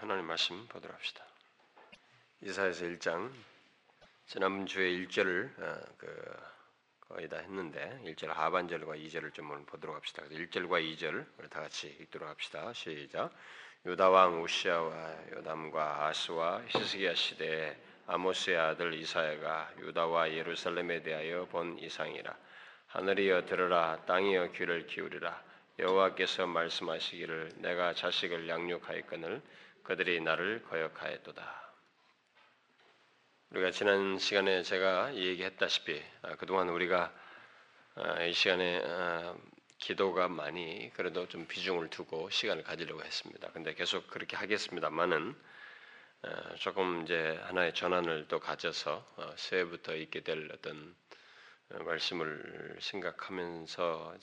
하나님 말씀 보도록 합시다. 이사에서 1장 지난 주에 1절을 어, 그 거의 다 했는데 1절 하반절과 2절을 좀 오늘 보도록 합시다. 1절과 2절 우리 다 같이 읽도록 합시다. 시작. 유다 왕 우시아와 요담과 아스와 히스기야 시대에 아모스의 아들 이사야가 유다와 예루살렘에 대하여 본 이상이라 하늘이여 들으라 땅이여 귀를 기울이라 여호와께서 말씀하시기를 내가 자식을 양육하였거늘 그들이 나를 거역하였도다. 우리가 지난 시간에 제가 얘기했다시피 아, 그동안 우리가 아, 이 시간에 아, 기도가 많이 그래도 좀 비중을 두고 시간을 가지려고 했습니다. 근데 계속 그렇게 하겠습니다만은 조금 이제 하나의 전환을 또 가져서 어, 새해부터 있게 될 어떤 말씀을 생각하면서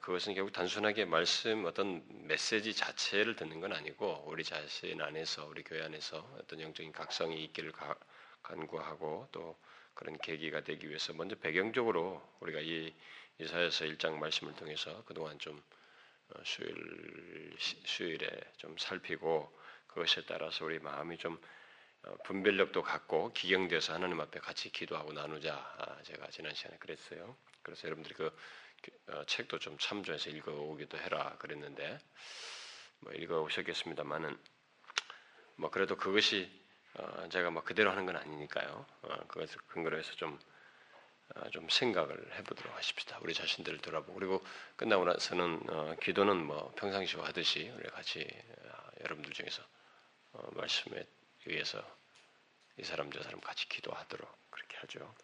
그것은 결국 단순하게 말씀 어떤 메시지 자체를 듣는 건 아니고 우리 자신 안에서 우리 교회 안에서 어떤 영적인 각성이 있기를 간구하고 또 그런 계기가 되기 위해서 먼저 배경적으로 우리가 이 이사에서 일장 말씀을 통해서 그동안 좀 어, 수요일 수요일에 좀 살피고 그것에 따라서 우리 마음이 좀 어, 분별력도 갖고 기경돼서 하나님 앞에 같이 기도하고 나누자. 아, 제가 지난 시간에 그랬어요. 그래서 여러분들이 그 어, 책도 좀 참조해서 읽어오기도 해라 그랬는데 뭐 읽어오셨겠습니다만은 뭐 그래도 그것이 어, 제가 뭐 그대로 하는 건 아니니까요. 그것을 근거로 해서 좀좀 생각을 해보도록 하십시다. 우리 자신들을 돌아보고 그리고 끝나고 나서는 기도는 뭐 평상시와 하듯이 우리 같이 여러분들 중에서 말씀에 위해서 이 사람 저 사람 같이 기도하도록 그렇게 하죠.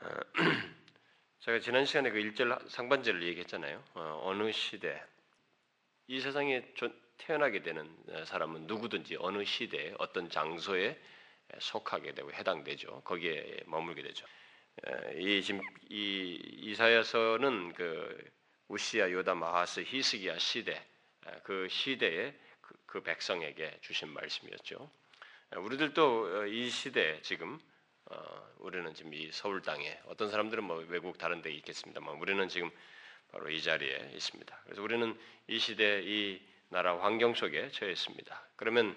어, 제가 지난 시간에 그 1절 상반절을 얘기했잖아요. 어, 느 시대 이 세상에 태어나게 되는 사람은 누구든지 어느 시대에 어떤 장소에 속하게 되고 해당되죠. 거기에 머물게 되죠. 이 지금 이 이사야서는 그 우시아, 요다, 마하스, 히스기야 시대 그 시대에 그, 그 백성에게 주신 말씀이었죠. 우리들도 어, 이 시대 지금 어, 우리는 지금 이 서울 땅에 어떤 사람들은 뭐 외국 다른 데 있겠습니다만 우리는 지금 바로 이 자리에 있습니다. 그래서 우리는 이 시대 이 나라 환경 속에 처해 있습니다. 그러면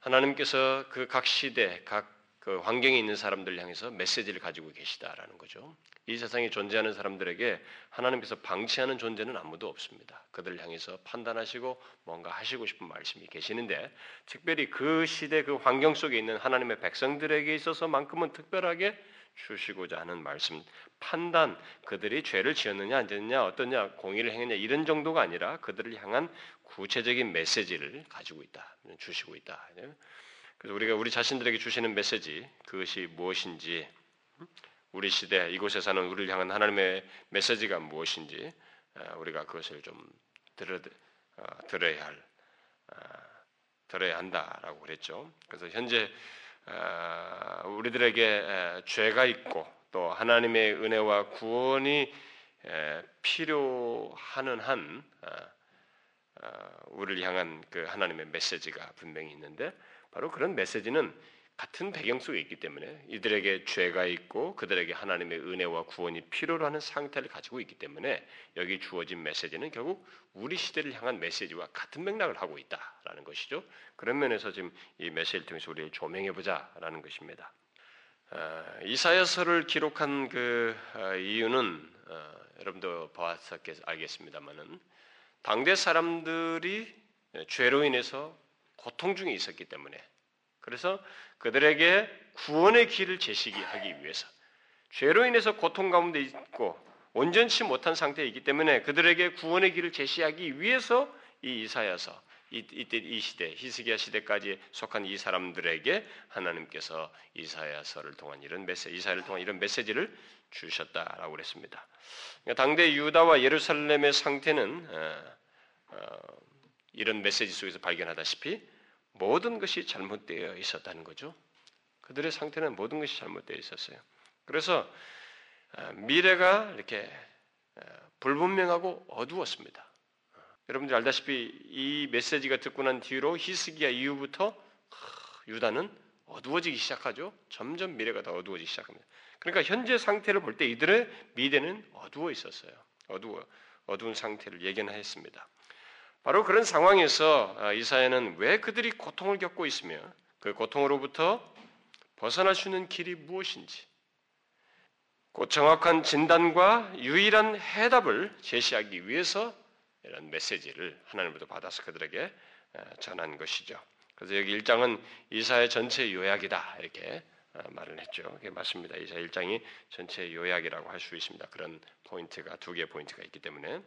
하나님께서 그 각 시대 각 그 환경에 있는 사람들 향해서 메시지를 가지고 계시다라는 거죠. 이 세상에 존재하는 사람들에게 하나님께서 방치하는 존재는 아무도 없습니다. 그들을 향해서 판단하시고 뭔가 하시고 싶은 말씀이 계시는데 특별히 그 시대 그 환경 속에 있는 하나님의 백성들에게 있어서만큼은 특별하게 주시고자 하는 말씀, 판단, 그들이 죄를 지었느냐 안 지었느냐 어떠냐 공의를 행했냐 이런 정도가 아니라 그들을 향한 구체적인 메시지를 가지고 있다, 주시고 있다. 그래서 우리가 우리 자신들에게 주시는 메시지 그것이 무엇인지 우리 시대 이곳에 사는 우리를 향한 하나님의 메시지가 무엇인지 아, 우리가 그것을 좀 들어 아, 들어야 할 아, 들어야 한다라고 그랬죠. 그래서 현재 우리들에게 죄가 있고 또 하나님의 은혜와 구원이 필요하는 한 우리를 향한 그 하나님의 메시지가 분명히 있는데 바로 그런 메시지는 같은 배경 속에 있기 때문에 이들에게 죄가 있고 그들에게 하나님의 은혜와 구원이 필요로 하는 상태를 가지고 있기 때문에 여기 주어진 메시지는 결국 우리 시대를 향한 메시지와 같은 맥락을 하고 있다라는 것이죠. 그런 면에서 지금 이 메시지를 통해서 우리를 조명해 보자라는 것입니다. 어, 이사야서를 기록한 그 어, 이유는 어, 여러분도 보았을 알겠습니다만은 당대 사람들이 죄로 인해서 고통 중에 있었기 때문에 그래서 그들에게 구원의 길을 제시하기 위해서 죄로 인해서 고통 가운데 있고 온전치 못한 상태에 있기 때문에 그들에게 구원의 길을 제시하기 위해서 이 이사야서 이, 이때 이 시대 히스기야 시대까지 속한 이 사람들에게 하나님께서 이사야서를 통한 이런 메시지, 이사야를 통한 이런 메시지를 주셨다라고 그랬습니다. 그러니까 당대 유다와 예루살렘의 상태는 어, 어, 이런 메시지 속에서 발견하다시피 모든 것이 잘못되어 있었다는 거죠. 그들의 상태는 모든 것이 잘못되어 있었어요. 그래서 어, 미래가 이렇게 어, 불분명하고 어두웠습니다. 여러분들 알다시피 이 메시지가 듣고 난 뒤로 히스기야 이후부터 유다는 어두워지기 시작하죠. 점점 미래가 더 어두워지기 시작합니다. 그러니까 현재 상태를 볼 때 이들의 미래는 어두워 있었어요. 어두워 어두운 상태를 예견했습니다. 바로 그런 상황에서 아, 이사야는 왜 그들이 고통을 겪고 있으며 그 고통으로부터 벗어날 수 있는 길이 무엇인지 그 정확한 진단과 유일한 해답을 제시하기 위해서 이런 메시지를 하나님부터 받아서 그들에게 전한 것이죠. 그래서 여기 1장은 이사의 전체 요약이다 이렇게 말을 했죠. 그게 맞습니다. 이사 1장이 전체 요약이라고 할 수 있습니다. 그런 포인트가 두 개의 포인트가 있기 때문에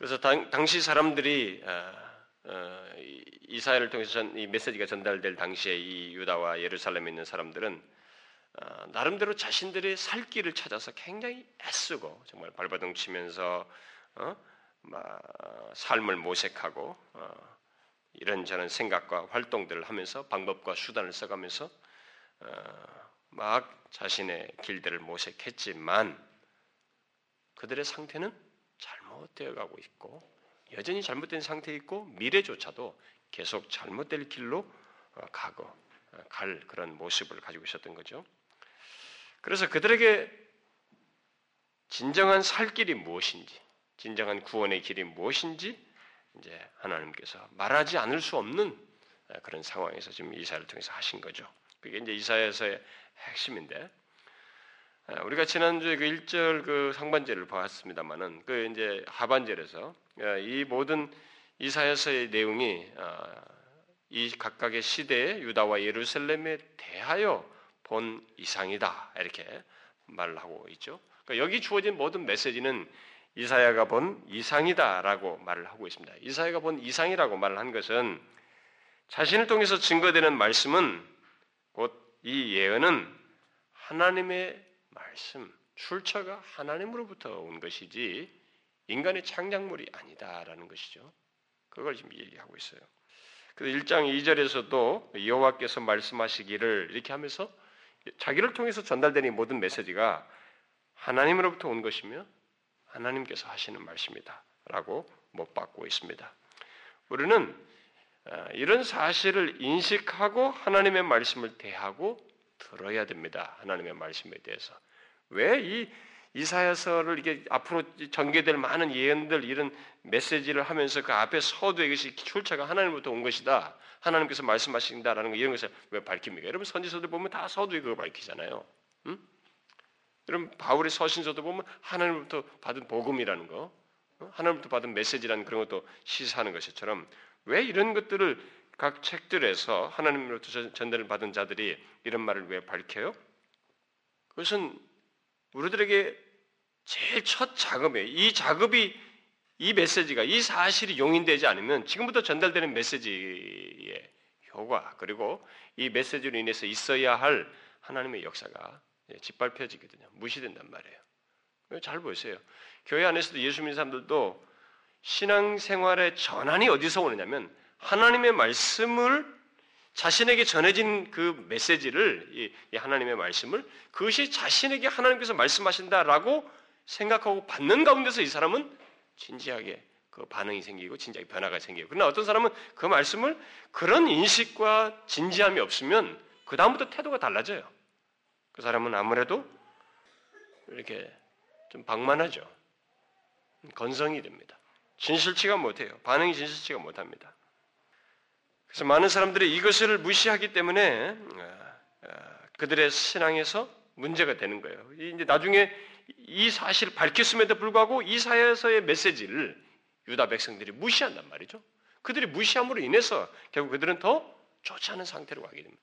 그래서 당, 시 사람들이 어, 어, 이사야를 통해서 전, 이 메시지가 전달될 당시에 이 유다와 예루살렘에 있는 사람들은 어, 나름대로 자신들의 살 길을 찾아서 굉장히 애쓰고 정말 발버둥 치면서 어? 막 삶을 모색하고 어, 이런저런 생각과 활동들을 하면서 방법과 수단을 써가면서 어, 막 자신의 길들을 모색했지만 그들의 상태는 잘못되어 가고 있고 여전히 잘못된 상태에 있고 미래조차도 계속 잘못될 길로 어, 가고 어, 갈 그런 모습을 가지고 있었던 거죠. 그래서 그들에게 진정한 살 길이 무엇인지, 진정한 구원의 길이 무엇인지 이제 하나님께서 말하지 않을 수 없는 어, 그런 상황에서 지금 이사를 통해서 하신 거죠. 그게 이제 이사에서의 핵심인데 우리가 지난주에 그 1절 그 상반절을 봤습니다만은 그 이제 하반절에서 이 모든 이사에서의 내용이 이 각각의 시대에 유다와 예루살렘에 대하여 본 이상이다 이렇게 말을 하고 있죠. 그러니까 여기 주어진 모든 메시지는 이사야가 본 이상이다라고 말을 하고 있습니다. 이사야가 본 이상이라고 말을 한 것은 자신을 통해서 증거되는 말씀은 곧 이 예언은 하나님의 말씀, 출처가 하나님으로부터 온 것이지 인간의 창작물이 아니다라는 것이죠. 그걸 지금 얘기하고 있어요. 그래서 1장 2절에서도 여호와께서 말씀하시기를 이렇게 하면서 자기를 통해서 전달되는 모든 메시지가 하나님으로부터 온 것이며 하나님께서 하시는 말씀이다라고 못 받고 있습니다. 우리는 아, 이런 사실을 인식하고 하나님의 말씀을 대하고 들어야 됩니다. 하나님의 말씀에 대해서 왜 이 이사야서를 이게 앞으로 전개될 많은 예언들 이런 메시지를 하면서 그 앞에 서두에 것이 출처가 하나님부터 온 것이다. 하나님께서 말씀하신다라는 거 이런 것을 왜 밝힙니까? 여러분 선지서들 보면 다 서두에 그거 밝히잖아요. 응? 여러분 바울의 서신서도 보면 하나님부터 받은 복음이라는 거, 하나님부터 받은 메시지라는 그런 것도 시사하는 것처럼 왜 이런 것들을 각 책들에서 하나님으로부터 전달을 받은 자들이 이런 말을 왜 밝혀요? 그것은 우리들에게 제일 첫 작업이에요. 이 작업이 이 메시지가 이 사실이 용인되지 않으면 지금부터 전달되는 메시지의 효과 그리고 이 메시지로 인해서 있어야 할 하나님의 역사가 짓밟혀지거든요. 무시된단 말이에요. 잘 보세요. 교회 안에서도 예수 믿는 사람들도 신앙생활의 전환이 어디서 오느냐면 하나님의 말씀을 자신에게 전해진 그 메시지를 이 하나님의 말씀을 그것이 자신에게 하나님께서 말씀하신다라고 생각하고 받는 가운데서 이 사람은 진지하게 그 반응이 생기고 진지하게 변화가 생기고 그러나 어떤 사람은 그 말씀을 그런 인식과 진지함이 없으면 그 다음부터 태도가 달라져요. 그 사람은 아무래도 이렇게 좀 방만하죠. 건성이 됩니다. 진실치가 못해요. 반응이 진실치가 못합니다. 그래서 많은 사람들이 이것을 무시하기 때문에 어, 어, 그들의 신앙에서 문제가 되는 거예요. 이제 나중에 이 사실을 밝혔음에도 불구하고 이사야서의 메시지를 유다 백성들이 무시한단 말이죠. 그들이 무시함으로 인해서 결국 그들은 더 좋지 않은 상태로 가게 됩니다.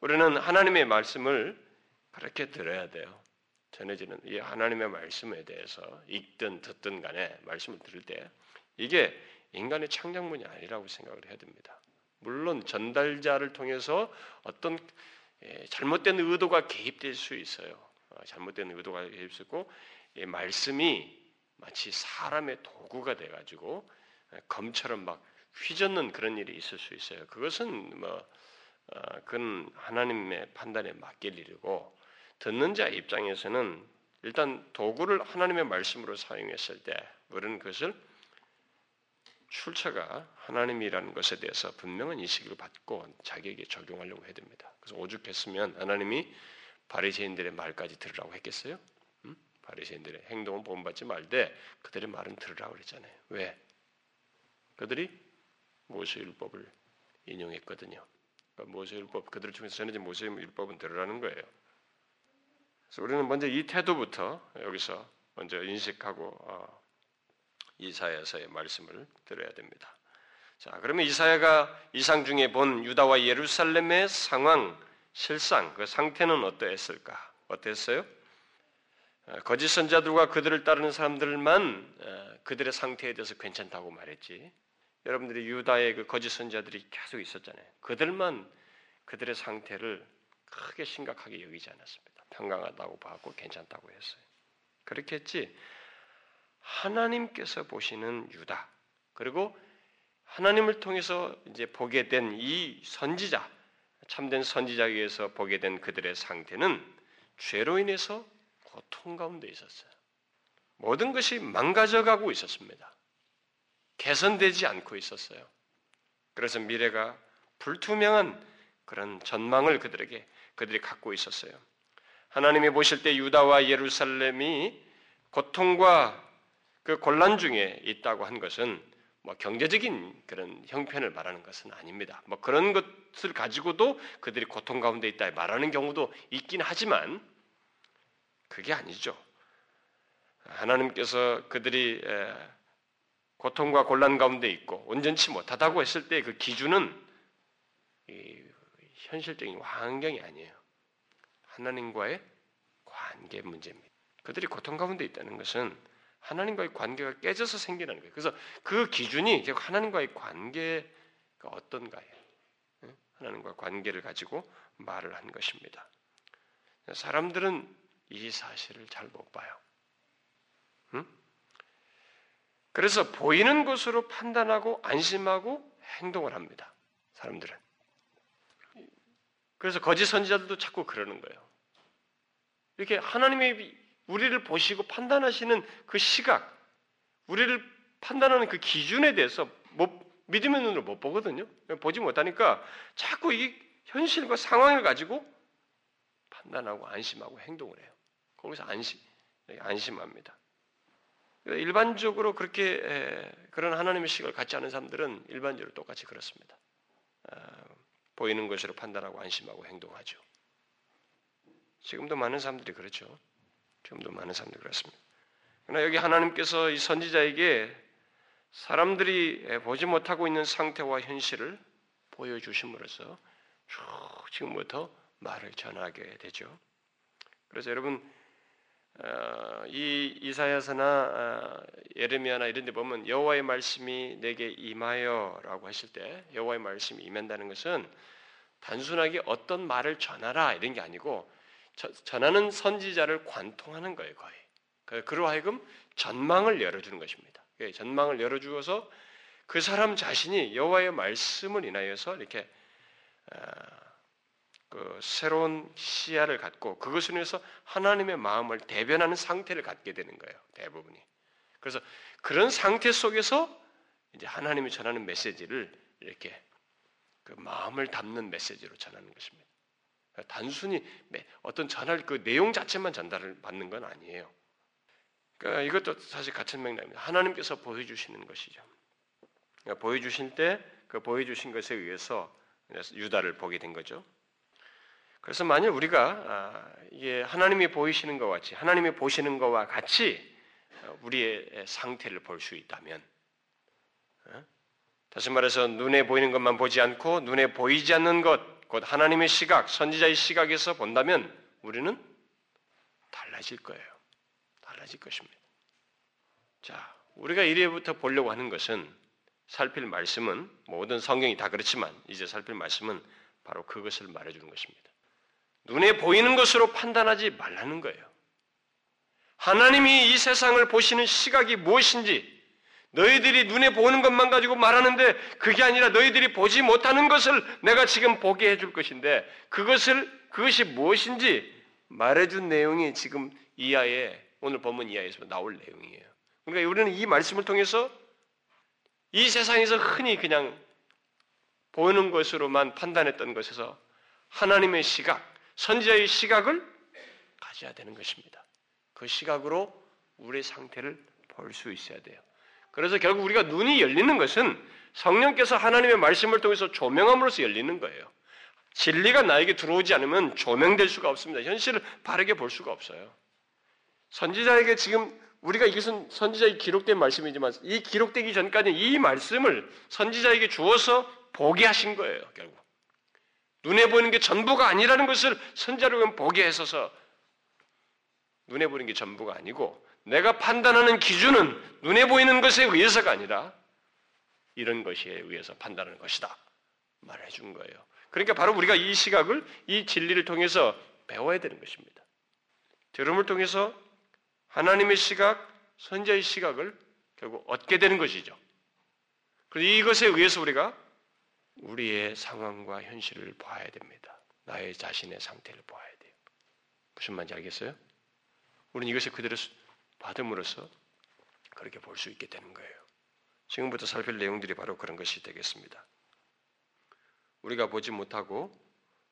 우리는 하나님의 말씀을 그렇게 들어야 돼요. 전해지는 이 하나님의 말씀에 대해서 읽든 듣든 간에 말씀을 들을 때 이게 인간의 창작문이 아니라고 생각을 해야 됩니다. 물론 전달자를 통해서 어떤 예, 잘못된 의도가 개입될 수 있어요. 어, 잘못된 의도가 개입되고 말씀이 마치 사람의 도구가 돼가지고 예, 검처럼 막 휘젓는 그런 일이 있을 수 있어요. 그것은 뭐 어, 그건 하나님의 판단에 맡길 일이고 듣는 자 입장에서는 일단 도구를 하나님의 말씀으로 사용했을 때 우리는 그것을 출처가 하나님이라는 것에 대해서 분명한 인식을 받고 자기에게 적용하려고 해야 됩니다. 그래서 오죽했으면 하나님이 바리새인들의 말까지 들으라고 했겠어요? 음? 바리새인들의 행동은 본받지 말되 그들의 말은 들으라고 그랬잖아요. 왜? 그들이 모세 율법을 인용했거든요. 그러니까 모세 율법 그들 중에서 전해진 모세 율법은 들으라는 거예요. 그래서 우리는 먼저 이 태도부터 여기서 먼저 인식하고 어, 이사야서의 말씀을 들어야 됩니다. 자, 그러면 이사야가 이상 중에 본 유다와 예루살렘의 상황, 실상, 그 상태는 어떠했을까? 어땠어요? 어, 거짓 선자들과 그들을 따르는 사람들만 어, 그들의 상태에 대해서 괜찮다고 말했지. 여러분들이 유다의 그 거짓 선자들이 계속 있었잖아요. 그들만 그들의 상태를 크게 심각하게 여기지 않았습니다. 평강하다고 봤고 괜찮다고 했어요. 그렇게 했지. 하나님께서 보시는 유다 그리고 하나님을 통해서 이제 보게 된 이 선지자 참된 선지자에 의해서 보게 된 그들의 상태는 죄로 인해서 고통 가운데 있었어요. 모든 것이 망가져가고 있었습니다. 개선되지 않고 있었어요. 그래서 미래가 불투명한 그런 전망을 그들에게 그들이 갖고 있었어요. 하나님이 보실 때 유다와 예루살렘이 고통과 그 곤란 중에 있다고 한 것은 뭐 경제적인 그런 형편을 말하는 것은 아닙니다. 뭐 그런 것을 가지고도 그들이 고통 가운데 있다 말하는 경우도 있긴 하지만 그게 아니죠. 하나님께서 그들이 고통과 곤란 가운데 있고 온전치 못하다고 했을 때 그 기준은 현실적인 환경이 아니에요. 하나님과의 관계 문제입니다. 그들이 고통 가운데 있다는 것은 하나님과의 관계가 깨져서 생기는 거예요. 그래서 그 기준이 결국 하나님과의 관계가 어떤가예요. 하나님과 관계를 가지고 말을 한 것입니다. 사람들은 이 사실을 잘 못 봐요. 응? 그래서 보이는 것으로 판단하고 안심하고 행동을 합니다. 사람들은. 그래서 거짓 선지자들도 자꾸 그러는 거예요. 이렇게 하나님의 우리를 보시고 판단하시는 그 시각, 우리를 판단하는 그 기준에 대해서 못, 믿음의 눈으로 못 보거든요. 보지 못하니까 자꾸 이 현실과 상황을 가지고 판단하고 안심하고 행동을 해요. 거기서 안심, 안심합니다. 일반적으로 그렇게 그런 하나님의 시각을 갖지 않은 사람들은 일반적으로 똑같이 그렇습니다. 아, 보이는 것으로 판단하고 안심하고 행동하죠. 지금도 많은 사람들이 그렇죠. 지금도 많은 사람들이 그렇습니다. 그러나 여기 하나님께서 이 선지자에게 사람들이 보지 못하고 있는 상태와 현실을 보여주심으로써 쭉 지금부터 말을 전하게 되죠. 그래서 여러분 어, 이 이사야서나 어, 예레미야나 이런 데 보면 여호와의 말씀이 내게 임하여라고 하실 때 여호와의 말씀이 임한다는 것은 단순하게 어떤 말을 전하라 이런 게 아니고 전하는 선지자를 관통하는 거예요, 거의. 그, 그로 하여금 전망을 열어주는 것입니다. 예, 전망을 열어주어서 그 사람 자신이 여호와의 말씀을 인하여서 이렇게 아, 그 새로운 시야를 갖고 그것을 위해서 하나님의 마음을 대변하는 상태를 갖게 되는 거예요. 대부분이. 그래서 그런 상태 속에서 이제 하나님이 전하는 메시지를 이렇게 그 마음을 담는 메시지로 전하는 것입니다. 단순히 어떤 전할 그 내용 자체만 전달을 받는 건 아니에요. 그러니까 이것도 사실 같은 맥락입니다. 하나님께서 보여주시는 것이죠. 그러니까 보여주실 때 그 보여주신 것에 의해서 유다를 보게 된 거죠. 그래서 만일 우리가 아, 이게 하나님이 보이시는 것 같이 하나님이 보시는 것과 같이 우리의 상태를 볼 수 있다면 어? 다시 말해서 눈에 보이는 것만 보지 않고 눈에 보이지 않는 것 곧 하나님의 시각, 선지자의 시각에서 본다면 우리는 달라질 거예요. 달라질 것입니다. 자, 우리가 이래부터 보려고 하는 것은 살필 말씀은 모든 성경이 다 그렇지만 이제 살필 말씀은 바로 그것을 말해주는 것입니다. 눈에 보이는 것으로 판단하지 말라는 거예요. 하나님이 이 세상을 보시는 시각이 무엇인지 너희들이 눈에 보는 것만 가지고 말하는데 그게 아니라 너희들이 보지 못하는 것을 내가 지금 보게 해줄 것인데 그것을 그것이 무엇인지 말해준 내용이 지금 이하에 오늘 본문 이하에서 나올 내용이에요. 그러니까 우리는 이 말씀을 통해서 이 세상에서 흔히 그냥 보이는 것으로만 판단했던 것에서 하나님의 시각, 선지자의 시각을 가져야 되는 것입니다. 그 시각으로 우리의 상태를 볼 수 있어야 돼요. 그래서 결국 우리가 눈이 열리는 것은 성령께서 하나님의 말씀을 통해서 조명함으로써 열리는 거예요. 진리가 나에게 들어오지 않으면 조명될 수가 없습니다. 현실을 바르게 볼 수가 없어요. 선지자에게 지금 우리가 이것은 선지자의 기록된 말씀이지만 이 기록되기 전까지 이 말씀을 선지자에게 주어서 보게 하신 거예요, 결국. 눈에 보이는 게 전부가 아니라는 것을 선자로 보게 했어서 눈에 보이는 게 전부가 아니고 내가 판단하는 기준은 눈에 보이는 것에 의해서가 아니라 이런 것에 의해서 판단하는 것이다. 말해 준 거예요. 그러니까 바로 우리가 이 시각을 이 진리를 통해서 배워야 되는 것입니다. 들음을 통해서 하나님의 시각, 선자의 시각을 결국 얻게 되는 것이죠. 그래서 이것에 의해서 우리가 우리의 상황과 현실을 봐야 됩니다. 나의 자신의 상태를 봐야 돼요. 무슨 말인지 알겠어요? 우리는 이것을 그대로 받음으로써 그렇게 볼 수 있게 되는 거예요. 지금부터 살필 내용들이 바로 그런 것이 되겠습니다. 우리가 보지 못하고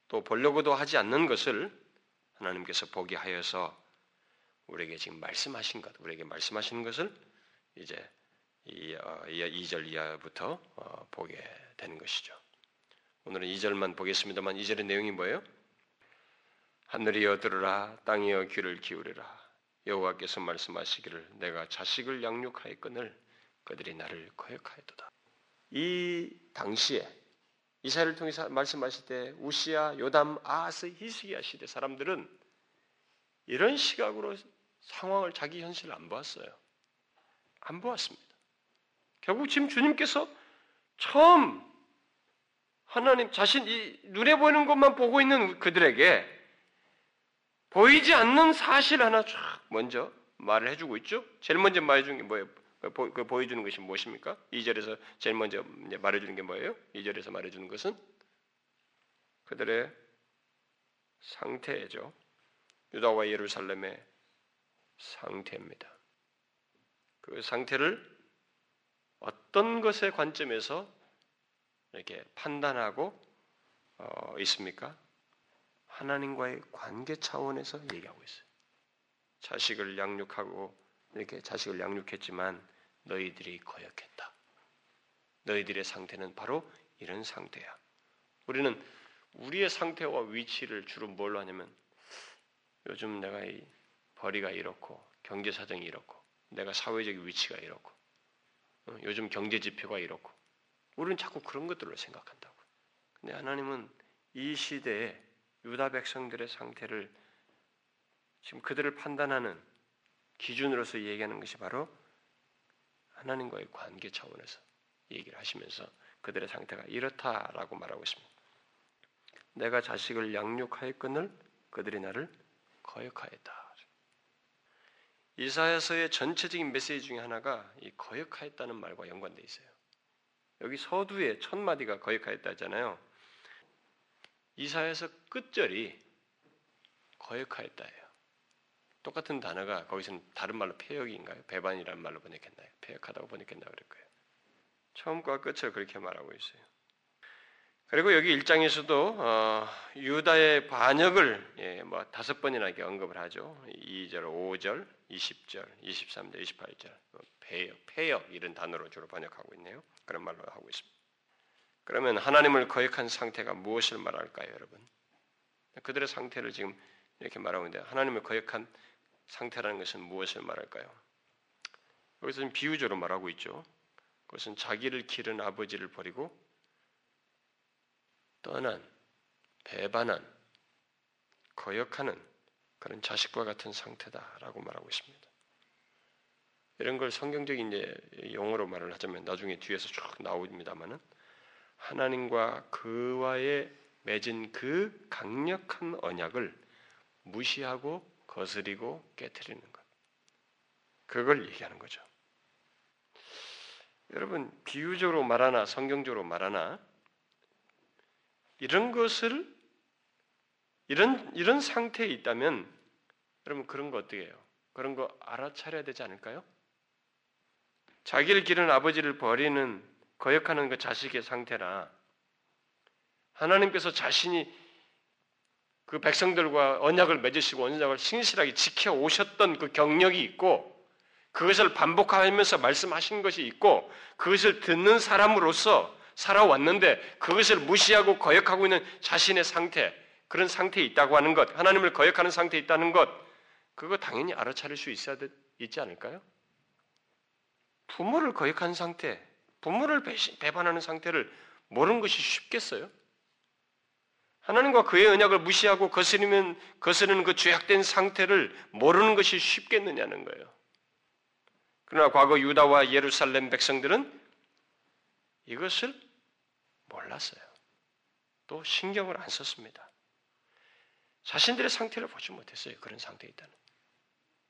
또 보려고도 하지 않는 것을 하나님께서 보게 하여서 우리에게 지금 말씀하신 것, 우리에게 말씀하시는 것을 이제 이, 어, 2절 이하부터 어, 보게 되는 것이죠. 오늘은 2절만 보겠습니다만 2절의 내용이 뭐예요? 하늘이여 들으라 땅이여 귀를 기울이라 여호와께서 말씀하시기를 내가 자식을 양육하였거늘 그들이 나를 거역하였도다. 이 당시에 이사를 통해서 말씀하실 때 우시아, 요담, 아하스, 히스기야 시대 사람들은 이런 시각으로 상황을 자기 현실을 안 보았어요. 안 보았습니다. 결국 지금 주님께서 처음 하나님 자신 이 눈에 보이는 것만 보고 있는 그들에게 보이지 않는 사실 하나 쫙 먼저 말을 해주고 있죠. 제일 먼저 말해주는 게 뭐예요? 그, 그 보여주는 것이 무엇입니까? 2절에서 제일 먼저 말해주는 게 뭐예요? 2절에서 말해주는 것은 그들의 상태죠. 유다와 예루살렘의 상태입니다. 그 상태를 어떤 것의 관점에서 이렇게 판단하고 어, 있습니까? 하나님과의 관계 차원에서 얘기하고 있어요. 자식을 양육하고 이렇게 자식을 양육했지만 너희들이 거역했다. 너희들의 상태는 바로 이런 상태야. 우리는 우리의 상태와 위치를 주로 뭘로 하냐면 요즘 내가 이 벌이가 이렇고 경제 사정이 이렇고 내가 사회적 위치가 이렇고 어, 요즘 경제 지표가 이렇고 우리는 자꾸 그런 것들로 생각한다고. 근데 하나님은 이 시대에 유다 백성들의 상태를 지금 그들을 판단하는 기준으로서 얘기하는 것이 바로 하나님과의 관계 차원에서 얘기를 하시면서 그들의 상태가 이렇다라고 말하고 있습니다. 내가 자식을 양육하였거늘 그들이 나를 거역하였다. 이사야서의 전체적인 메시지 중에 하나가 이 거역하였다는 말과 연관돼 있어요. 여기 서두에 첫 마디가 거역하였다잖아요. 이사에서 끝절이 거역하였다예요. 똑같은 단어가 거기서는 다른 말로 폐역인가요? 배반이라는 말로 번역했나요? 폐역하다고 번역했나 그럴 거예요. 처음과 끝을 그렇게 말하고 있어요. 그리고 여기 1장에서도 어, 유다의 반역을 예, 뭐 다섯 번이나 이렇게 언급을 하죠. 2절, 5절, 20절, 23절, 28절. 폐역, 폐역 이런 단어로 주로 번역하고 있네요. 그런 말로 하고 있습니다. 그러면 하나님을 거역한 상태가 무엇을 말할까요, 여러분? 그들의 상태를 지금 이렇게 말하고 있는데 하나님을 거역한 상태라는 것은 무엇을 말할까요? 여기서 는 비유적으로 말하고 있죠. 그것은 자기를 기른 아버지를 버리고 떠난, 배반한, 거역하는 그런 자식과 같은 상태다라고 말하고 있습니다. 이런 걸 성경적인 이제 용어로 말을 하자면 나중에 뒤에서 쭉 나옵니다만은 하나님과 그와의 맺은 그 강력한 언약을 무시하고 거스리고 깨뜨리는 것. 그걸 얘기하는 거죠. 여러분, 비유적으로 말하나 성경적으로 말하나 이런 것을 이런 이런 상태에 있다면 여러분 그런 거 어떻게 해요? 그런 거 알아차려야 되지 않을까요? 자기를 기른 아버지를 버리는 거역하는 그 자식의 상태라 하나님께서 자신이 그 백성들과 언약을 맺으시고 언약을 신실하게 지켜 오셨던 그 경력이 있고 그것을 반복하면서 말씀하신 것이 있고 그것을 듣는 사람으로서 살아왔는데 그것을 무시하고 거역하고 있는 자신의 상태, 그런 상태에 있다고 하는 것, 하나님을 거역하는 상태에 있다는 것, 그거 당연히 알아차릴 수 있어야 되, 있지 않을까요? 부모를 거역한 상태, 부모를 배반하는 상태를 모르는 것이 쉽겠어요? 하나님과 그의 언약을 무시하고 거스르면 거스르는 그 죄악된 상태를 모르는 것이 쉽겠느냐는 거예요. 그러나 과거 유다와 예루살렘 백성들은 이것을 몰랐어요. 또 신경을 안 썼습니다. 자신들의 상태를 보지 못했어요. 그런 상태에 있다는.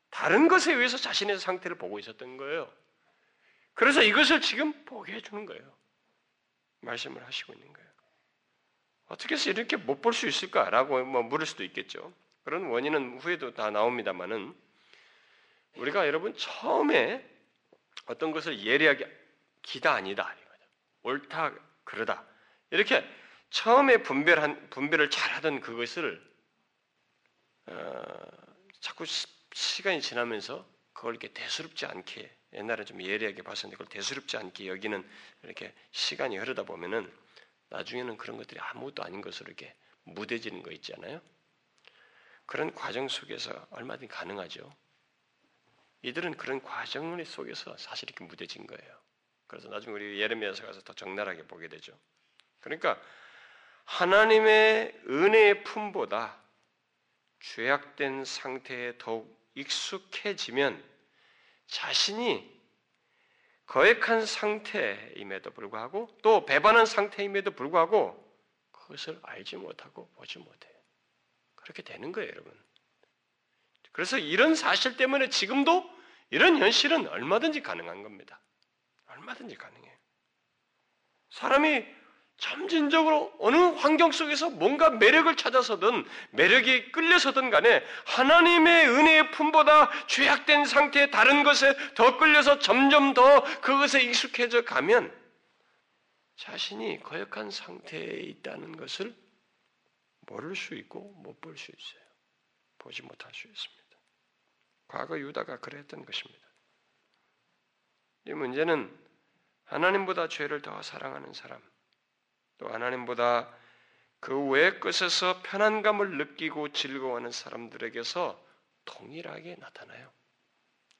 다른 것에 의해서 자신의 상태를 보고 있었던 거예요. 그래서 이것을 지금 보게 해주는 거예요. 말씀을 하시고 있는 거예요. 어떻게 해서 이렇게 못 볼 수 있을까라고 뭐 물을 수도 있겠죠. 그런 원인은 후에도 다 나옵니다만은 우리가 여러분 처음에 어떤 것을 예리하게 기다 아니다 옳다 그러다 이렇게 처음에 분별한 분별을 잘하던 그것을 어, 자꾸 시, 간이 지나면서 그걸 이렇게 대수롭지 않게 옛날에 좀 예리하게 봤었는데 그걸 대수롭지 않게 여기는 이렇게 시간이 흐르다 보면은 나중에는 그런 것들이 아무것도 아닌 것으로 이렇게 무뎌지는 거 있잖아요. 그런 과정 속에서 얼마든지 가능하죠. 이들은 그런 과정 속에서 사실 이렇게 무뎌진 거예요. 그래서 나중에 우리 예레미야서 가서 더 적나라하게 보게 되죠. 그러니까 하나님의 은혜의 품보다 죄악된 상태에 더욱 익숙해지면 자신이 거액한 상태임에도 불구하고 또 배반한 상태임에도 불구하고 그것을 알지 못하고 보지 못해요. 그렇게 되는 거예요, 여러분. 그래서 이런 사실 때문에 지금도 이런 현실은 얼마든지 가능한 겁니다. 얼마든지 가능해요. 사람이 점진적으로 어느 환경 속에서 뭔가 매력을 찾아서든 매력이 끌려서든 간에 하나님의 은혜의 품보다 죄악된 상태의 다른 것에 더 끌려서 점점 더 그것에 익숙해져 가면 자신이 거역한 상태에 있다는 것을 모를 수 있고 못 볼 수 있어요. 보지 못할 수 있습니다. 과거 유다가 그랬던 것입니다. 이 문제는 하나님보다 죄를 더 사랑하는 사람, 또 하나님보다 그 외의 것에서 편안감을 느끼고 즐거워하는 사람들에게서 동일하게 나타나요.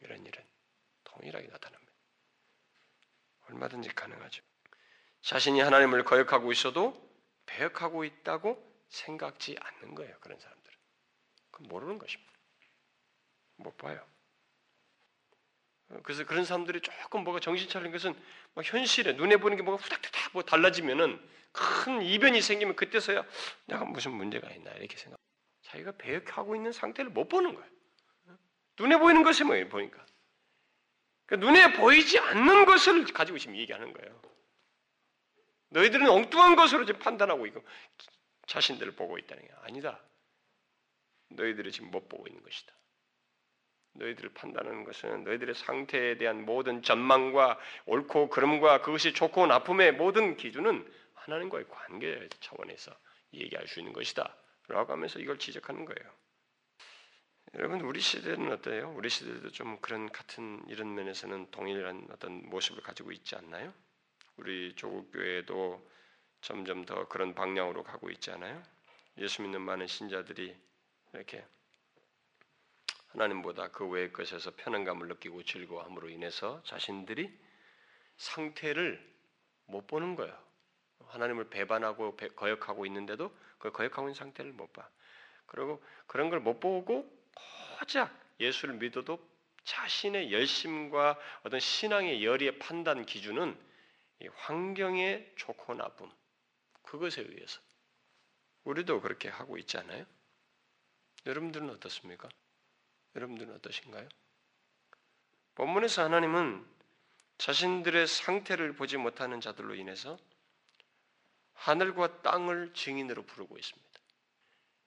이런 일은 동일하게 나타납니다. 얼마든지 가능하죠. 자신이 하나님을 거역하고 있어도 배역하고 있다고 생각지 않는 거예요. 그런 사람들은. 그 모르는 것입니다. 못 봐요. 그래서 그런 사람들이 조금 뭐가 정신 차리는 것은 막 현실에 눈에 보는 게 뭐가 후닥후닥 뭐 달라지면은 큰 이변이 생기면 그때서야 내가 무슨 문제가 있나 이렇게 생각. 자기가 배역하고 있는 상태를 못 보는 거예요. 눈에 보이는 것이 뭐예요? 보니까. 그러니까 눈에 보이지 않는 것을 가지고 지금 얘기하는 거예요. 너희들은 엉뚱한 것으로 지금 판단하고 있고 자신들을 보고 있다는 게 아니다. 너희들이 지금 못 보고 있는 것이다. 너희들을 판단하는 것은 너희들의 상태에 대한 모든 전망과 옳고 그름과 그것이 좋고 나쁨의 모든 기준은 하나님과의 관계 차원에서 얘기할 수 있는 것이다. 라고 하면서 이걸 지적하는 거예요. 여러분 우리 시대는 어때요? 우리 시대도 좀 그런 같은 이런 면에서는 동일한 어떤 모습을 가지고 있지 않나요? 우리 조국 교회도 점점 더 그런 방향으로 가고 있지 않아요? 예수 믿는 많은 신자들이 이렇게 하나님보다 그 외의 것에서 편안감을 느끼고 즐거워함으로 인해서 자신들이 상태를 못 보는 거예요. 하나님을 배반하고 거역하고 있는데도 그 거역하고 있는 상태를 못 봐. 그리고 그런 걸 못 보고 고작 예수를 믿어도 자신의 열심과 어떤 신앙의 열의의 판단 기준은 환경의 좋고 나쁨 그것에 의해서 우리도 그렇게 하고 있지 않아요? 여러분들은 어떻습니까? 여러분들은 어떠신가요? 본문에서 하나님은 자신들의 상태를 보지 못하는 자들로 인해서 하늘과 땅을 증인으로 부르고 있습니다.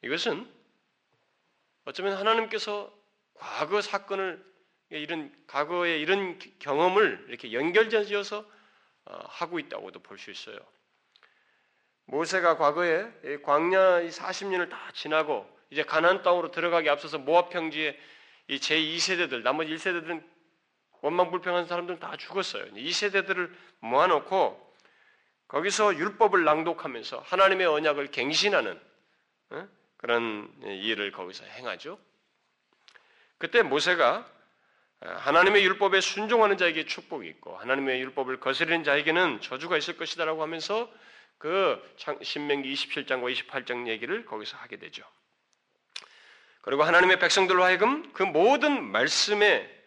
이것은 어쩌면 하나님께서 과거 사건을 이런 과거의 이런 경험을 이렇게 연결지어서 어, 하고 있다고도 볼 수 있어요. 모세가 과거에 광야 40년을 다 지나고 이제 가나안 땅으로 들어가기 앞서서 모압 평지에 이 제2세대들 나머지 1세대들은 원망 불평한 사람들은 다 죽었어요. 이 세대들을 모아놓고 거기서 율법을 낭독하면서 하나님의 언약을 갱신하는 어? 그런 일을 거기서 행하죠. 그때 모세가 하나님의 율법에 순종하는 자에게 축복이 있고 하나님의 율법을 거스르는 자에게는 저주가 있을 것이다라고 하면서 그 신명기 27장과 28장 얘기를 거기서 하게 되죠. 그리고 하나님의 백성들로 하여금 그 모든 말씀의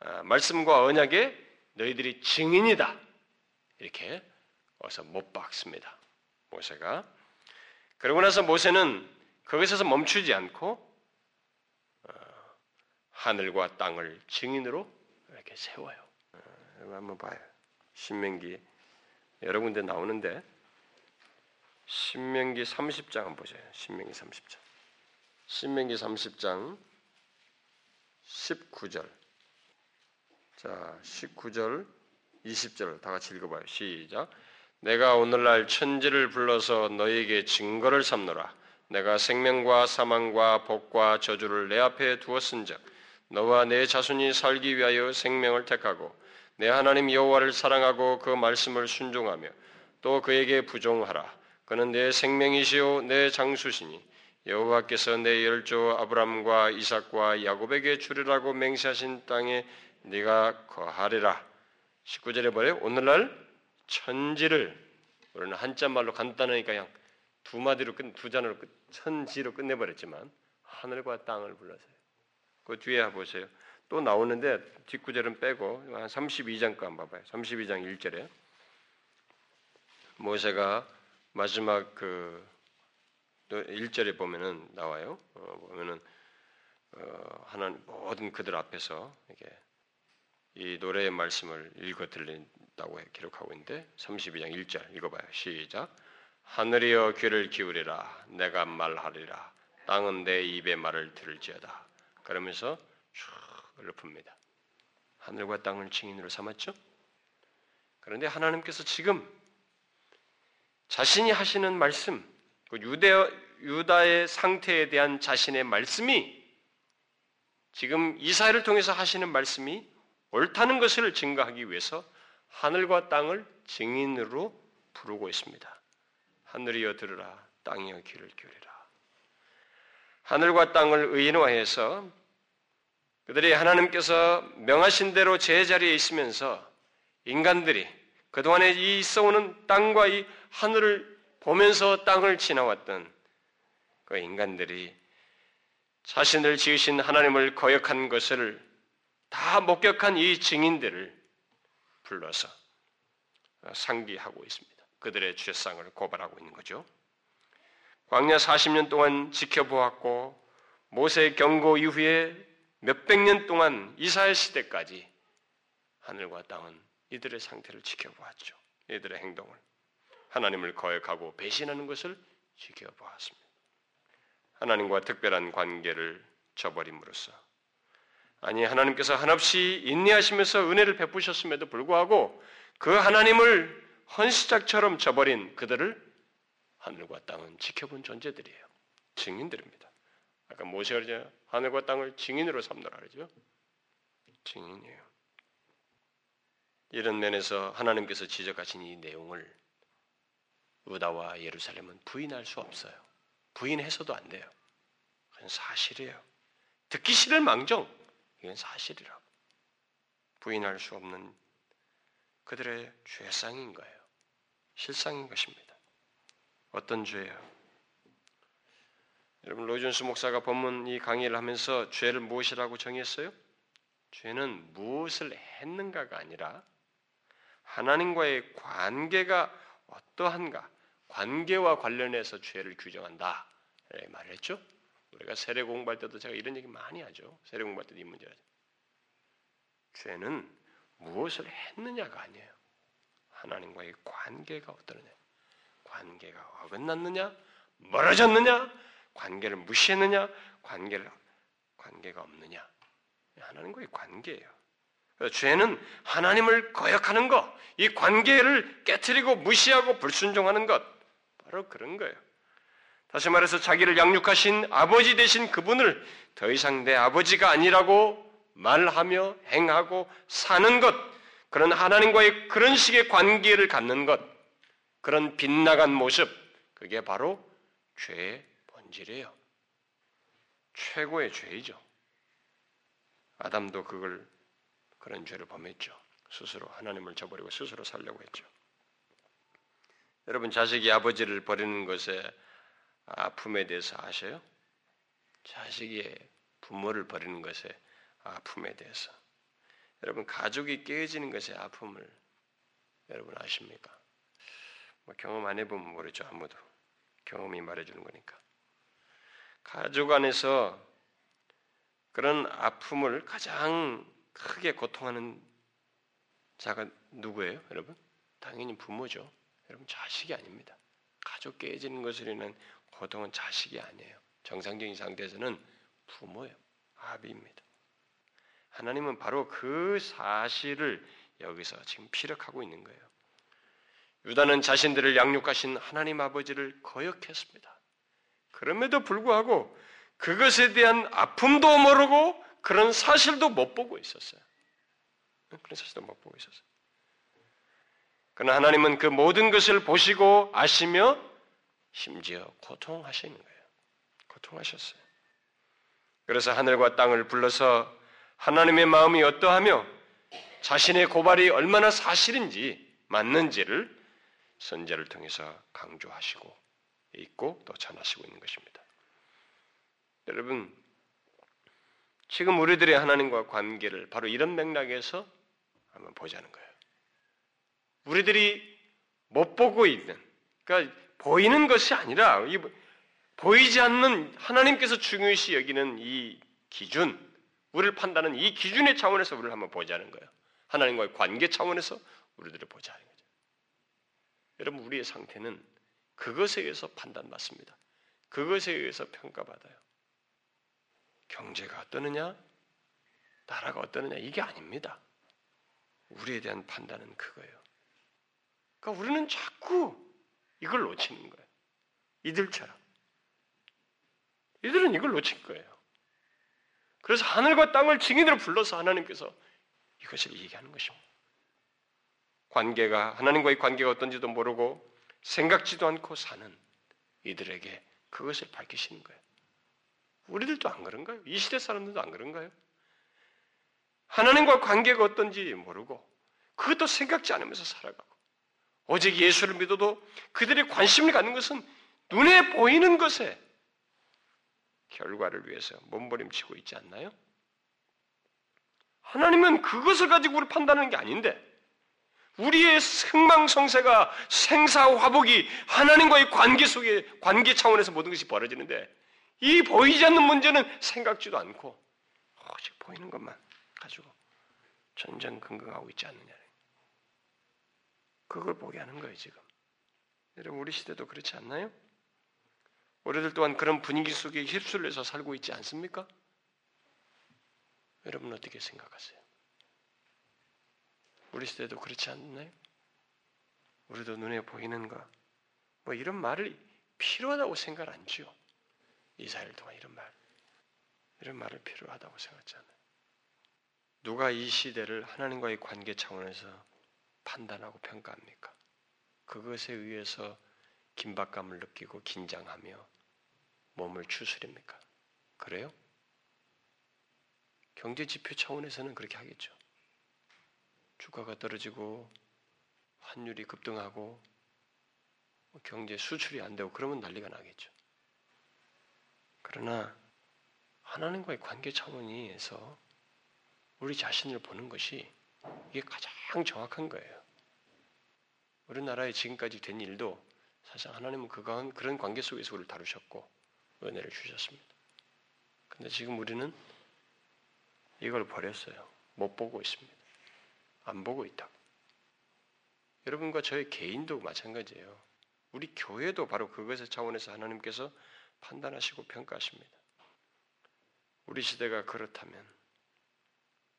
아, 말씀과 언약에 너희들이 증인이다 이렇게 어서 못 박습니다. 모세가 그러고 나서 모세는 거기서 멈추지 않고 어, 하늘과 땅을 증인으로 이렇게 세워요. 어, 한번 봐요. 신명기 여러 군데 나오는데 신명기 30장 한번 보세요. 신명기 30장. 신명기 30장 19절. 자, 19절, 20절 다 같이 읽어봐요. 시작. 내가 오늘날 천지를 불러서 너에게 증거를 삼노라. 내가 생명과 사망과 복과 저주를 내 앞에 두었은즉 너와 내 자손이 살기 위하여 생명을 택하고 내 하나님 여호와를 사랑하고 그 말씀을 순종하며 또 그에게 부종하라. 그는 내 생명이시요 내 장수시니 여호와께서 내 열조 아브람과 이삭과 야곱에게 주리라고 맹세하신 땅에 네가 거하리라. 19절에 뭐래요? 오늘날 천지를 우리는 한자 말로 간단하니까 그냥 두 마디로 끝, 두 잔으로 끝, 천지로 끝내버렸지만 하늘과 땅을 불러서요. 그 뒤에 보세요. 또 나오는데 뒷구절은 빼고 한 32장 거 한번 봐봐요. 32장 1절에 모세가 마지막 그 1절에 보면은 나와요. 어, 보면은 어, 하나님 모든 그들 앞에서 이렇게 이 노래의 말씀을 읽어 들린 다고 기록하고 있는데 32장 1절 읽어봐요. 시작. 하늘이여 귀를 기울이라 내가 말하리라 땅은 내 입의 말을 들을지어다. 그러면서 쭉 읊습니다. 하늘과 땅을 증인으로 삼았죠. 그런데 하나님께서 지금 자신이 하시는 말씀, 그 유대, 유다의 상태에 대한 자신의 말씀이 지금 이사를 통해서 하시는 말씀이 옳다는 것을 증거하기 위해서 하늘과 땅을 증인으로 부르고 있습니다. 하늘이여 들으라, 땅이여 귀를 기울이라. 하늘과 땅을 의인화해서 그들이 하나님께서 명하신 대로 제자리에 있으면서 인간들이 그동안에 이 있어오는 땅과 이 하늘을 보면서 땅을 지나왔던 그 인간들이 자신을 지으신 하나님을 거역한 것을 다 목격한 이 증인들을 불러서 상기하고 있습니다. 그들의 죄상을 고발하고 있는 거죠. 광야 40년 동안 지켜보았고 모세 경고 이후에 몇백 년 동안 이사의 시대까지 하늘과 땅은 이들의 상태를 지켜보았죠. 이들의 행동을. 하나님을 거역하고 배신하는 것을 지켜보았습니다. 하나님과 특별한 관계를 저버림으로써 아니 하나님께서 한없이 인내하시면서 은혜를 베푸셨음에도 불구하고 그 하나님을 헌시작처럼 저버린 그들을 하늘과 땅은 지켜본 존재들이에요. 증인들입니다. 아까 모세가 그러죠. 하늘과 땅을 증인으로 삼노라 그러죠. 증인이에요. 이런 면에서 하나님께서 지적하신 이 내용을 유다와 예루살렘은 부인할 수 없어요. 부인해서도 안 돼요. 그건 사실이에요. 듣기 싫을 망정. 이건 사실이라고. 부인할 수 없는 그들의 죄상인 거예요. 실상인 것입니다. 어떤 죄예요? 여러분 로이존스 목사가 본문 이 강의를 하면서 죄를 무엇이라고 정했어요? 죄는 무엇을 했는가가 아니라 하나님과의 관계가 어떠한가 관계와 관련해서 죄를 규정한다. 말을 했죠. 우리가 세례 공부할 때도 제가 이런 얘기 많이 하죠. 세례 공부할 때도 이 문제가 죄는 무엇을 했느냐가 아니에요. 하나님과의 관계가 어떠느냐. 관계가 어긋났느냐, 멀어졌느냐, 관계를 무시했느냐, 관계를 관계가 없느냐. 하나님과의 관계예요. 죄는 하나님을 거역하는 것, 이 관계를 깨뜨리고 무시하고 불순종하는 것, 바로 그런 거예요. 다시 말해서 자기를 양육하신 아버지 되신 그분을 더 이상 내 아버지가 아니라고 말하며 행하고 사는 것, 그런 하나님과의 그런 식의 관계를 갖는 것, 그런 빗나간 모습, 그게 바로 죄의 본질이에요. 최고의 죄이죠. 아담도 그걸 그런 죄를 범했죠. 스스로 하나님을 저버리고 스스로 살려고 했죠. 여러분 자식이 아버지를 버리는 것에 아픔에 대해서 아셔요? 자식이 부모를 버리는 것에 아픔에 대해서 여러분 가족이 깨어지는 것의 아픔을 여러분 아십니까? 뭐 경험 안 해보면 모르죠 아무도 경험이 말해주는 거니까 가족 안에서 그런 아픔을 가장 크게 고통하는 자가 누구예요, 여러분? 당연히 부모죠. 여러분 자식이 아닙니다. 가족 깨지는 것을 인한 고통은 자식이 아니에요. 정상적인 상태에서는 부모예요. 아비입니다. 하나님은 바로 그 사실을 여기서 지금 피력하고 있는 거예요. 유다는 자신들을 양육하신 하나님 아버지를 거역했습니다. 그럼에도 불구하고 그것에 대한 아픔도 모르고 그런 사실도 못 보고 있었어요. 그런 사실도 못 보고 있었어요. 그러나 하나님은 그 모든 것을 보시고 아시며 심지어 고통하시는 거예요. 고통하셨어요. 그래서 하늘과 땅을 불러서 하나님의 마음이 어떠하며 자신의 고발이 얼마나 사실인지 맞는지를 선제를 통해서 강조하시고 있고 또 전하시고 있는 것입니다. 여러분 지금 우리들의 하나님과 관계를 바로 이런 맥락에서 한번 보자는 거예요. 우리들이 못 보고 있는, 그러니까 보이는 것이 아니라 보이지 않는 하나님께서 중요시 여기는 이 기준, 우리를 판단하는 이 기준의 차원에서 우리를 한번 보자는 거예요. 하나님과의 관계 차원에서 우리들을 보자는 거죠. 여러분 우리의 상태는 그것에 의해서 판단받습니다. 그것에 의해서 평가받아요. 경제가 어떠느냐, 나라가 어떠느냐 이게 아닙니다. 우리에 대한 판단은 그거예요. 그러니까 우리는 자꾸 이걸 놓치는 거예요. 이들처럼. 이들은 이걸 놓친 거예요. 그래서 하늘과 땅을 증인으로 불러서 하나님께서 이것을 얘기하는 것입니다. 관계가 하나님과의 관계가 어떤지도 모르고 생각지도 않고 사는 이들에게 그것을 밝히시는 거예요. 우리들도 안 그런가요? 이 시대 사람들도 안 그런가요? 하나님과 관계가 어떤지 모르고 그것도 생각지 않으면서 살아가고 오직 예수를 믿어도 그들의 관심을 갖는 것은 눈에 보이는 것에 결과를 위해서 몸부림치고 있지 않나요? 하나님은 그것을 가지고 우리 판단하는 게 아닌데 우리의 흥망성쇠가 생사화복이 하나님과의 관계 속에 관계 차원에서 모든 것이 벌어지는데 이 보이지 않는 문제는 생각지도 않고 오직 보이는 것만 가지고 전전긍긍하고 있지 않느냐. 그걸 보게 하는 거예요 지금. 여러분 우리 시대도 그렇지 않나요? 우리들 또한 그런 분위기 속에 휩쓸려서 살고 있지 않습니까? 여러분 어떻게 생각하세요? 우리 시대도 그렇지 않나요? 우리도 눈에 보이는가? 뭐 이런 말을 필요하다고 생각 안 지요. 이사일 동안 이런 말, 이런 말을 필요하다고 생각하지 않아요. 누가 이 시대를 하나님과의 관계 차원에서 판단하고 평가합니까? 그것에 의해서 긴박감을 느끼고 긴장하며 몸을 추스립니까? 그래요? 경제 지표 차원에서는 그렇게 하겠죠. 주가가 떨어지고 환율이 급등하고 경제 수출이 안 되고 그러면 난리가 나겠죠. 그러나 하나님과의 관계 차원에서 우리 자신을 보는 것이 이게 가장 정확한 거예요. 우리나라에 지금까지 된 일도 사실 하나님은 그간 그런 관계 속에서 우리를 다루셨고 은혜를 주셨습니다. 근데 지금 우리는 이걸 버렸어요. 못 보고 있습니다. 안 보고 있다. 여러분과 저의 개인도 마찬가지예요. 우리 교회도 바로 그것의 차원에서 하나님께서 판단하시고 평가하십니다. 우리 시대가 그렇다면,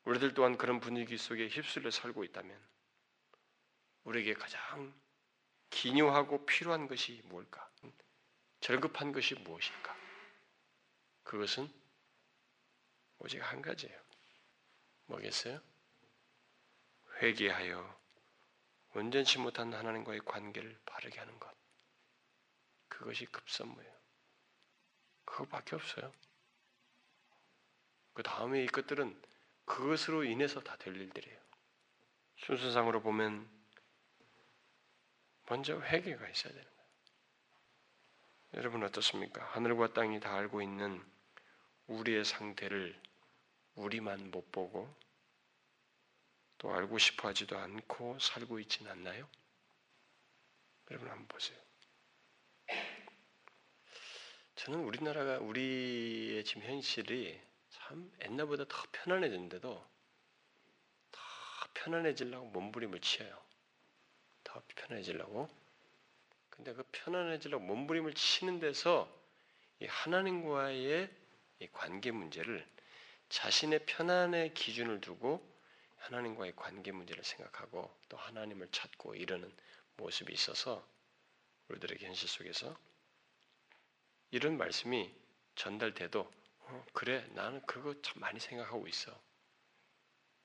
우리들 또한 그런 분위기 속에 휩쓸려 살고 있다면, 우리에게 가장 기묘하고 필요한 것이 뭘까? 절급한 것이 무엇일까? 그것은 오직 한 가지예요. 뭐겠어요? 회개하여 온전치 못한 하나님과의 관계를 바르게 하는 것. 그것이 급선무예요. 그것밖에 없어요. 그 다음에 이 것들은 그것으로 인해서 다 될 일들이에요. 순서상으로 보면 먼저 회개가 있어야 거예요. 여러분 어떻습니까? 하늘과 땅이 다 알고 있는 우리의 상태를 우리만 못 보고 또 알고 싶어 하지도 않고 살고 있지는 않나요? 여러분 한번 보세요. 저는 우리나라가 우리의 지금 현실이 참 옛날보다 더 편안해졌는데도 더 편안해지려고 몸부림을 치어요. 더 편안해지려고. 근데 그 편안해지려고 몸부림을 치는 데서 이 하나님과의 이 관계 문제를 자신의 편안의 기준을 두고 하나님과의 관계 문제를 생각하고 또 하나님을 찾고 이러는 모습이 있어서 우리들에게 현실 속에서 이런 말씀이 전달돼도 어, 그래 나는 그거 참 많이 생각하고 있어.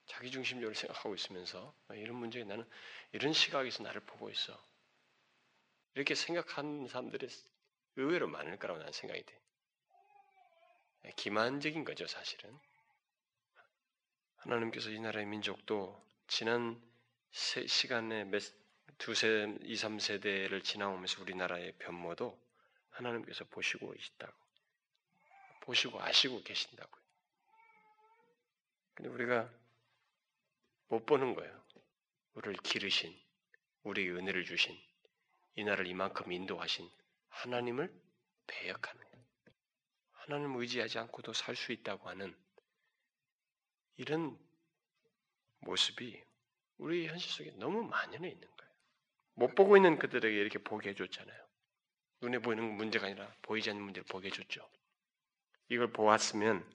자기 중심적으로 생각하고 있으면서 이런 문제에 나는 이런 시각에서 나를 보고 있어. 이렇게 생각하는 사람들이 의외로 많을 거라고 나는 생각이 돼. 기만적인 거죠, 사실은. 하나님께서 이 나라의 민족도 지난 시간에 몇, 두세, 이, 삼세대를 지나오면서 우리나라의 변모도 하나님께서 보시고 있다고. 보시고 아시고 계신다고요. 근데 우리가 못 보는 거예요. 우리를 기르신, 우리에게 은혜를 주신, 이 나라를 이만큼 인도하신 하나님을 배역하는 거예요. 하나님을 의지하지 않고도 살 수 있다고 하는 이런 모습이 우리 현실 속에 너무 만연해 있는 거예요. 못 보고 있는 그들에게 이렇게 보게 해줬잖아요. 눈에 보이는 문제가 아니라 보이지 않는 문제를 보게 해줬죠. 이걸 보았으면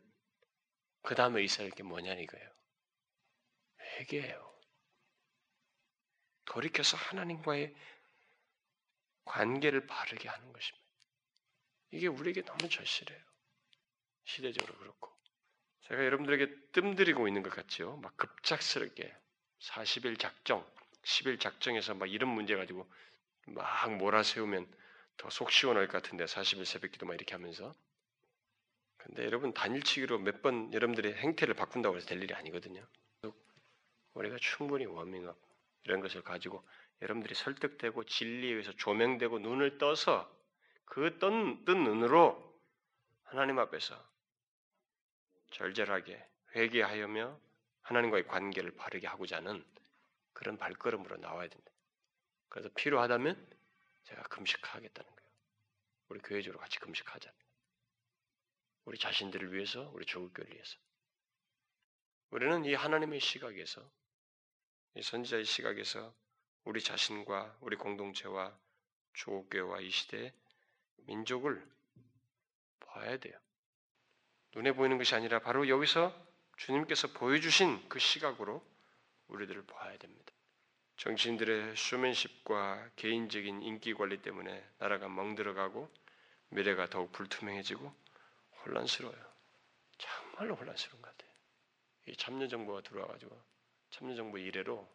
그 다음에 있어야 할게 뭐냐 이거예요. 회개예요. 돌이켜서 하나님과의 관계를 바르게 하는 것입니다. 이게 우리에게 너무 절실해요. 시대적으로 그렇고. 제가 여러분들에게 뜸들이고 있는 것 같죠? 막 급작스럽게 40일 작정, 10일 작정해서 막 이런 문제 가지고 막 몰아세우면 더 속 시원할 것 같은데 40일 새벽 기도 막 이렇게 하면서 근데 여러분 단일치기로 몇 번 여러분들의 행태를 바꾼다고 해서 될 일이 아니거든요. 우리가 충분히 워밍업 이런 것을 가지고 여러분들이 설득되고 진리에 의해서 조명되고 눈을 떠서 그뜬 눈으로 하나님 앞에서 절절하게 회개하여며 하나님과의 관계를 바르게 하고자 하는 그런 발걸음으로 나와야 된다. 그래서 필요하다면 제가 금식하겠다는 거예요. 우리 교회적으로 같이 금식하자. 우리 자신들을 위해서, 우리 조국교를 위해서. 우리는 이 하나님의 시각에서, 이 선지자의 시각에서 우리 자신과 우리 공동체와 조국교와 이 시대의 민족을 봐야 돼요. 눈에 보이는 것이 아니라 바로 여기서 주님께서 보여주신 그 시각으로 우리들을 봐야 됩니다. 정치인들의 수면십과 개인적인 인기 관리 때문에 나라가 멍들어가고 미래가 더욱 불투명해지고 혼란스러워요. 정말로 혼란스러운 것 같아요. 이 참여정부가 들어와가지고 참여정부 이래로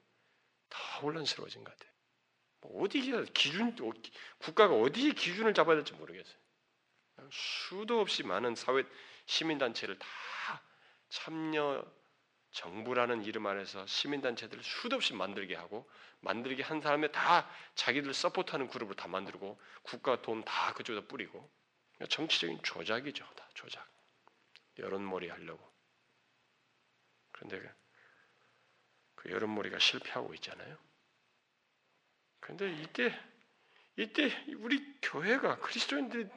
다 혼란스러워진 것 같아요. 뭐 어디가 기준, 국가가 어디에 기준을 잡아야 될지 모르겠어요. 수도 없이 많은 사회 시민단체를 다 참여 정부라는 이름 안에서 시민단체들을 수도 없이 만들게 하고 만들게 한 사람에 다 자기들 서포트하는 그룹을 다 만들고 국가 돈다 그쪽에다 뿌리고 정치적인 조작이죠. 다 조작. 여론몰이 하려고. 그런데 그, 그 여론몰이가 실패하고 있잖아요. 그런데 이때 이때 우리 교회가 그리스도인들이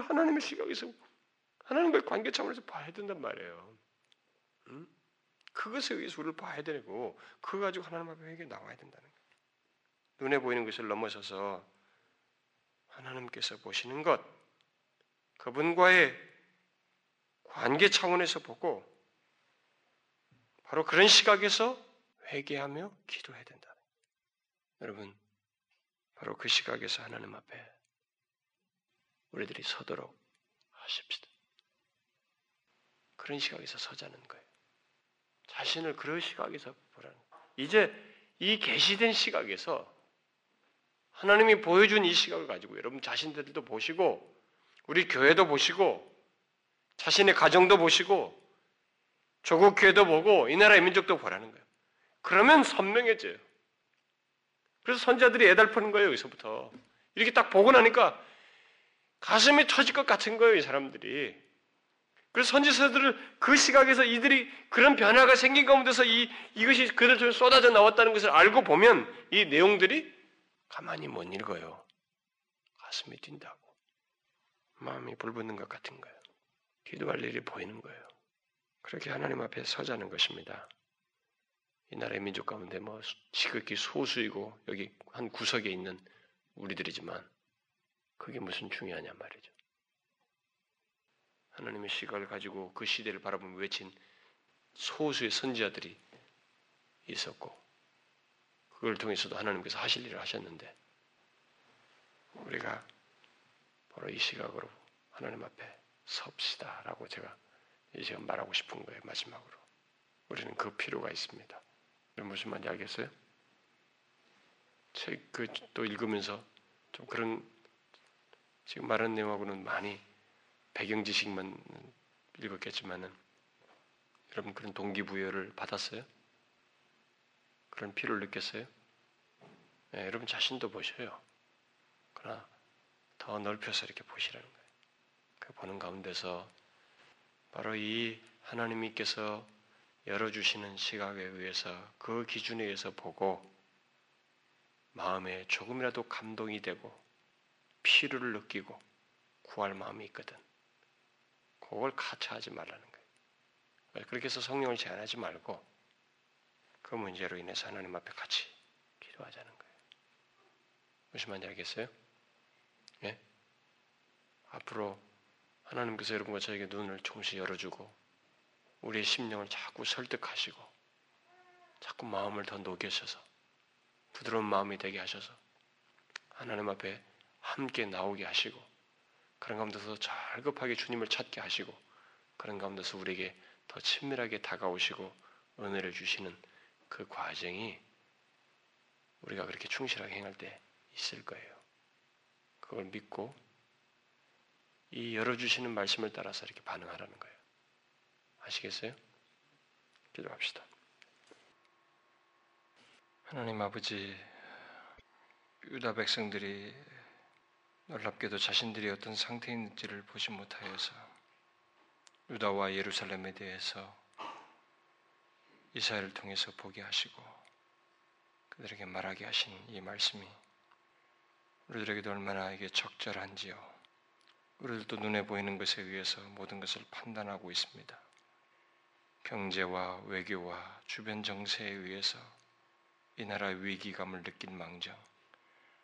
하나님의 시각에서 하나님과의 관계 차원에서 봐야 된단 말이에요. 응? 그것에 의해서 우리를 봐야 되고 그거 가지고 하나님 앞에 나와야 된다는 거예요. 눈에 보이는 것을 넘어서서 하나님께서 보시는 것, 그분과의 관계 차원에서 보고 바로 그런 시각에서 회개하며 기도해야 된다. 여러분, 바로 그 시각에서 하나님 앞에 우리들이 서도록 하십시다. 그런 시각에서 서자는 거예요. 자신을 그런 시각에서 보라는 거예요. 이제 이 계시된 시각에서 하나님이 보여준 이 시각을 가지고 여러분 자신들도 보시고 우리 교회도 보시고 자신의 가정도 보시고 조국 교회도 보고 이 나라의 민족도 보라는 거예요. 그러면 선명해져요. 그래서 선자들이 애달프는 거예요, 여기서부터. 이렇게 딱 보고 나니까 가슴이 터질 것 같은 거예요, 이 사람들이. 그래서 선지서들을 그 시각에서 이들이 그런 변화가 생긴 가운데서 이, 이것이 그들 중에 쏟아져 나왔다는 것을 알고 보면 이 내용들이 가만히 못 읽어요. 가슴이 뛴다고. 마음이 불붙는 것 같은 거예요. 기도할 일이 보이는 거예요. 그렇게 하나님 앞에 서자는 것입니다. 이 나라의 민족 가운데 뭐 지극히 소수이고 여기 한 구석에 있는 우리들이지만 그게 무슨 중요하냐 말이죠. 하나님의 시각을 가지고 그 시대를 바라보며 외친 소수의 선지자들이 있었고 그걸 통해서도 하나님께서 하실 일을 하셨는데 우리가 바로 이 시각으로 하나님 앞에 섭시다라고 제가 이 시간 말하고 싶은 거예요 마지막으로 우리는 그 필요가 있습니다. 무슨 말인지 알겠어요? 책 그 또 읽으면서 좀 그런 지금 말하는 내용하고는 많이 배경 지식만 읽었겠지만은 여러분 그런 동기부여를 받았어요? 그런 필요를 느꼈어요? 네, 여러분 자신도 보셔요. 그러나 더 넓혀서 이렇게 보시라는 거예요. 그 보는 가운데서 바로 이 하나님께서 열어주시는 시각에 의해서 그 기준에 의해서 보고 마음에 조금이라도 감동이 되고 피로를 느끼고 구할 마음이 있거든. 그걸 가차하지 말라는 거예요. 그렇게 해서 성령을 제한하지 말고 그 문제로 인해서 하나님 앞에 같이 기도하자는 거예요. 무슨 말인지 알겠어요? 예? 앞으로 하나님께서 여러분과 저에게 눈을 조금씩 열어주고 우리의 심령을 자꾸 설득하시고 자꾸 마음을 더 녹여셔서 부드러운 마음이 되게 하셔서 하나님 앞에 함께 나오게 하시고 그런 가운데서 절급하게 주님을 찾게 하시고 그런 가운데서 우리에게 더 친밀하게 다가오시고 은혜를 주시는 그 과정이 우리가 그렇게 충실하게 행할 때 있을 거예요. 그걸 믿고 이 열어주시는 말씀을 따라서 이렇게 반응하라는 거예요. 아시겠어요? 기도합시다. 하나님 아버지, 유다 백성들이 놀랍게도 자신들이 어떤 상태에 있는지를 보지 못하여서 유다와 예루살렘에 대해서 이사야를 통해서 보게 하시고 그들에게 말하게 하신 이 말씀이 우리들에게도 얼마나 이게 적절한지요. 우리들도 눈에 보이는 것에 의해서 모든 것을 판단하고 있습니다. 경제와 외교와 주변 정세에 의해서 이 나라의 위기감을 느낀 망정,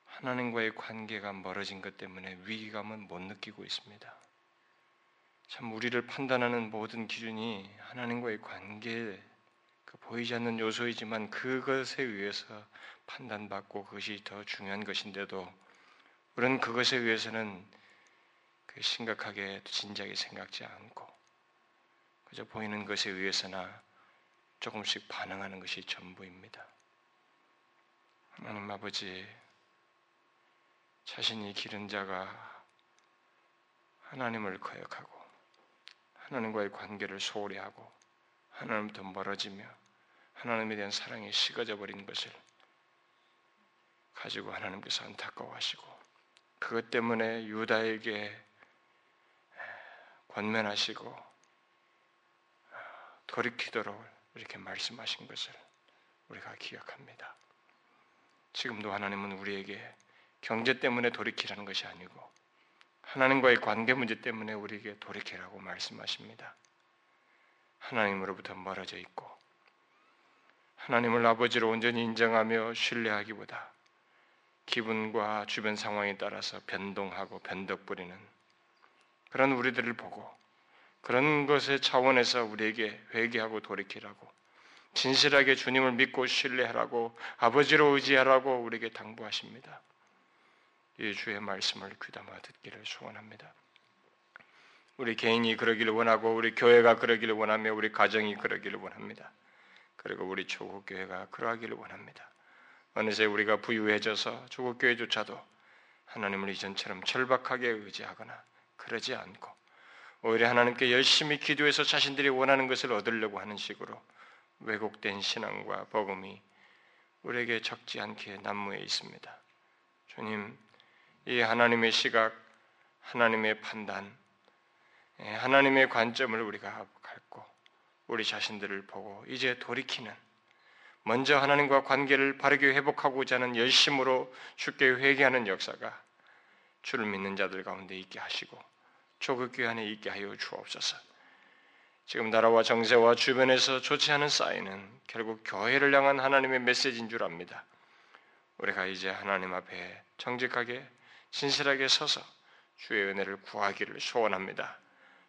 하나님과의 관계가 멀어진 것 때문에 위기감은 못 느끼고 있습니다. 참 우리를 판단하는 모든 기준이 하나님과의 관계 그 보이지 않는 요소이지만 그것에 의해서 판단받고 그것이 더 중요한 것인데도 우리는 그것에 의해서는 그 심각하게 진지하게 생각지 않고 그저 보이는 것에 의해서나 조금씩 반응하는 것이 전부입니다. 하나님 아버지, 자신이 기른 자가 하나님을 거역하고 하나님과의 관계를 소홀히 하고 하나님부터 멀어지며 하나님에 대한 사랑이 식어져 버린 것을 가지고 하나님께서 안타까워하시고 그것 때문에 유다에게 권면하시고 돌이키도록 이렇게 말씀하신 것을 우리가 기억합니다. 지금도 하나님은 우리에게 경제 때문에 돌이키라는 것이 아니고 하나님과의 관계 문제 때문에 우리에게 돌이키라고 말씀하십니다. 하나님으로부터 멀어져 있고 하나님을 아버지로 온전히 인정하며 신뢰하기보다 기분과 주변 상황에 따라서 변동하고 변덕 부리는 그런 우리들을 보고 그런 것의 차원에서 우리에게 회개하고 돌이키라고 진실하게 주님을 믿고 신뢰하라고 아버지로 의지하라고 우리에게 당부하십니다. 이 주의 말씀을 귀담아 듣기를 소원합니다. 우리 개인이 그러기를 원하고 우리 교회가 그러기를 원하며 우리 가정이 그러기를 원합니다. 그리고 우리 조국교회가 그러하기를 원합니다. 어느새 우리가 부유해져서 조국교회조차도 하나님을 이전처럼 절박하게 의지하거나 그러지 않고 오히려 하나님께 열심히 기도해서 자신들이 원하는 것을 얻으려고 하는 식으로 왜곡된 신앙과 복음이 우리에게 적지 않게 난무해 있습니다. 주님, 이 하나님의 시각, 하나님의 판단, 예, 하나님의 관점을 우리가 갖고 우리 자신들을 보고 이제 돌이키는 먼저 하나님과 관계를 바르게 회복하고자 하는 열심으로 쉽게 회개하는 역사가 주를 믿는 자들 가운데 있게 하시고 조국교회 안에 있게 하여 주옵소서. 지금 나라와 정세와 주변에서 좋지 않은 사인은 결국 교회를 향한 하나님의 메시지인 줄 압니다. 우리가 이제 하나님 앞에 정직하게 진실하게 서서 주의 은혜를 구하기를 소원합니다.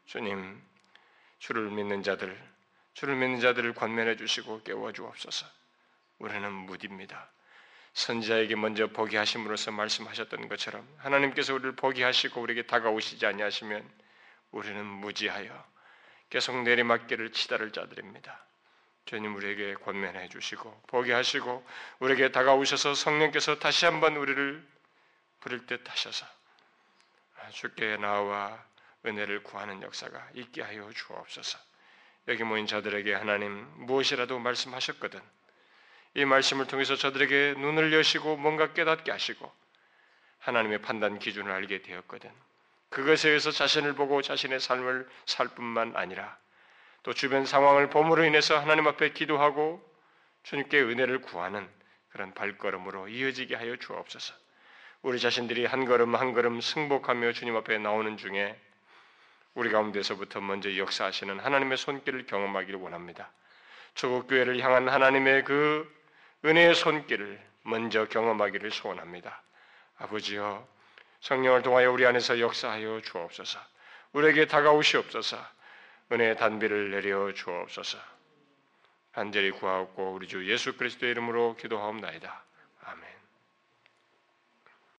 주님, 주를 믿는 자들, 주를 믿는 자들을 권면해 주시고 깨워 주옵소서. 우리는 무디입니다. 선지자에게 먼저 보게 하심으로써 말씀하셨던 것처럼 하나님께서 우리를 보게 하시고 우리에게 다가오시지 아니하시면 우리는 무지하여 계속 내리막길을 치달을 자들입니다. 주님 우리에게 권면해 주시고 보게 하시고 우리에게 다가오셔서 성령께서 다시 한번 우리를 부를 듯 하셔서 주께 나와 은혜를 구하는 역사가 있게 하여 주옵소서. 여기 모인 자들에게 하나님 무엇이라도 말씀하셨거든. 이 말씀을 통해서 저들에게 눈을 여시고 뭔가 깨닫게 하시고 하나님의 판단 기준을 알게 되었거든. 그것에 의해서 자신을 보고 자신의 삶을 살 뿐만 아니라 또 주변 상황을 봄으로 인해서 하나님 앞에 기도하고 주님께 은혜를 구하는 그런 발걸음으로 이어지게 하여 주옵소서. 우리 자신들이 한 걸음 한 걸음 승복하며 주님 앞에 나오는 중에 우리 가운데서부터 먼저 역사하시는 하나님의 손길을 경험하기를 원합니다. 조국 교회를 향한 하나님의 그 은혜의 손길을 먼저 경험하기를 소원합니다. 아버지여 성령을 통하여 우리 안에서 역사하여 주옵소서. 우리에게 다가오시옵소서. 은혜의 단비를 내려 주옵소서. 간절히 구하옵고 우리 주 예수 그리스도의 이름으로 기도하옵나이다.